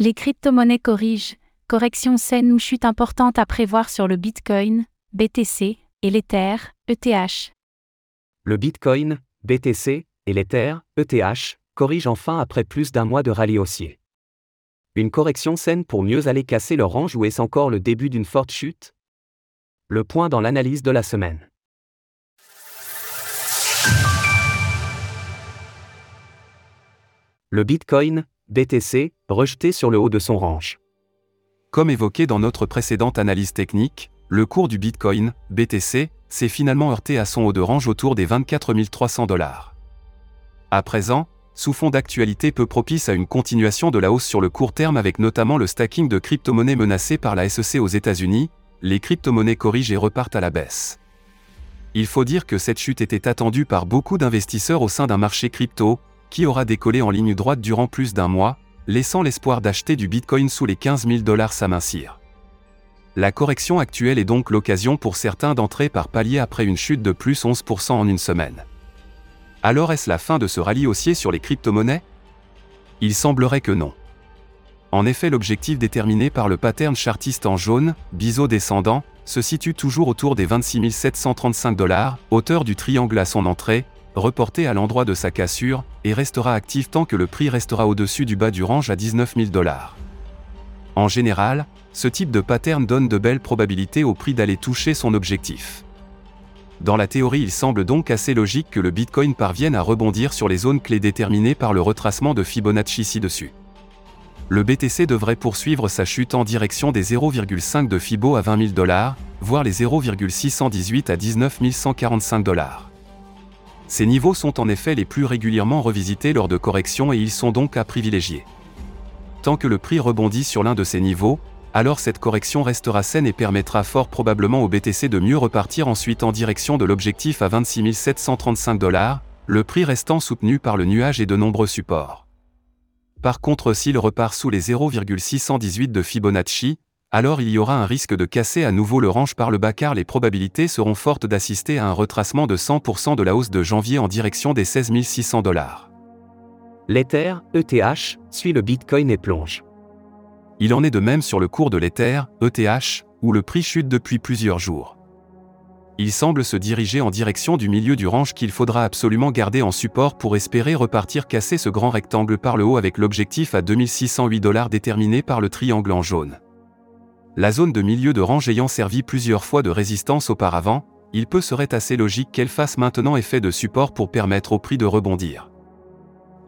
Les crypto-monnaies corrigent, correction saine ou chute importante à prévoir sur le Bitcoin, BTC, et l'Ether, ETH. Le Bitcoin, BTC, et l'Ether, ETH, corrigent enfin après plus d'un mois de rallye haussier. Une correction saine pour mieux aller casser leur range ou est-ce encore le début d'une forte chute? Le point dans l'analyse de la semaine. Le Bitcoin, BTC, rejeté sur le haut de son range. Comme évoqué dans notre précédente analyse technique, le cours du Bitcoin, BTC, s'est finalement heurté à son haut de range autour des 24 300 dollars. À présent, sous fond d'actualité peu propice à une continuation de la hausse sur le court terme avec notamment le stacking de crypto-monnaies menacées par la SEC aux États-Unis, les crypto-monnaies corrigent et repartent à la baisse. Il faut dire que cette chute était attendue par beaucoup d'investisseurs au sein d'un marché crypto, qui aura décollé en ligne droite durant plus d'un mois, laissant l'espoir d'acheter du Bitcoin sous les 15 000 dollars s'amincir. La correction actuelle est donc l'occasion pour certains d'entrer par palier après une chute de plus 11% en une semaine. Alors est-ce la fin de ce rallye haussier sur les crypto-monnaies? Il semblerait que non. En effet, l'objectif déterminé par le pattern chartiste en jaune, biseau descendant, se situe toujours autour des 26 735 dollars, hauteur du triangle à son entrée, reporté à l'endroit de sa cassure, et restera actif tant que le prix restera au-dessus du bas du range à 19 000 dollars. En général, ce type de pattern donne de belles probabilités au prix d'aller toucher son objectif. Dans la théorie, il semble donc assez logique que le Bitcoin parvienne à rebondir sur les zones clés déterminées par le retracement de Fibonacci ci-dessus. Le BTC devrait poursuivre sa chute en direction des 0,5 de Fibo à 20 000 dollars, voire les 0,618 à 19 145 dollars. Ces niveaux sont en effet les plus régulièrement revisités lors de corrections et ils sont donc à privilégier. Tant que le prix rebondit sur l'un de ces niveaux, alors cette correction restera saine et permettra fort probablement au BTC de mieux repartir ensuite en direction de l'objectif à 26 735 dollars, le prix restant soutenu par le nuage et de nombreux supports. Par contre s'il repart sous les 0,618 de Fibonacci, alors il y aura un risque de casser à nouveau le range par le bas car les probabilités seront fortes d'assister à un retracement de 100% de la hausse de janvier en direction des 16 600 dollars. L'Ether, ETH, suit le Bitcoin et plonge. Il en est de même sur le cours de l'Ether, ETH, où le prix chute depuis plusieurs jours. Il semble se diriger en direction du milieu du range qu'il faudra absolument garder en support pour espérer repartir casser ce grand rectangle par le haut avec l'objectif à 2608 dollars déterminé par le triangle en jaune la zone de milieu de range ayant servi plusieurs fois de résistance auparavant, il peut serait assez logique qu'elle fasse maintenant effet de support pour permettre au prix de rebondir.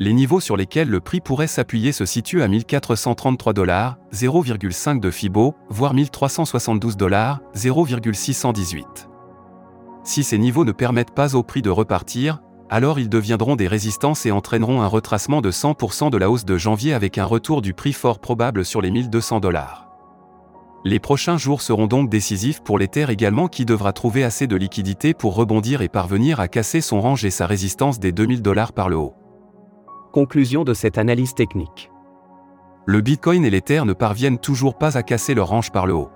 Les niveaux sur lesquels le prix pourrait s'appuyer se situent à 1433 dollars, 0,5 de Fibo, voire 1372 dollars, 0,618. Si ces niveaux ne permettent pas au prix de repartir, alors ils deviendront des résistances et entraîneront un retracement de 100% de la hausse de janvier avec un retour du prix fort probable sur les 1200 dollars. Les prochains jours seront donc décisifs pour l'Ether également qui devra trouver assez de liquidité pour rebondir et parvenir à casser son range et sa résistance des 2000 dollars par le haut. Conclusion de cette analyse technique. Le Bitcoin et l'Ether ne parviennent toujours pas à casser leur range par le haut.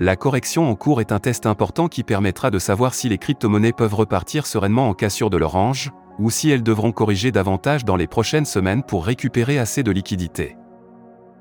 La correction en cours est un test important qui permettra de savoir si les crypto-monnaies peuvent repartir sereinement en cassure de leur range, ou si elles devront corriger davantage dans les prochaines semaines pour récupérer assez de liquidité.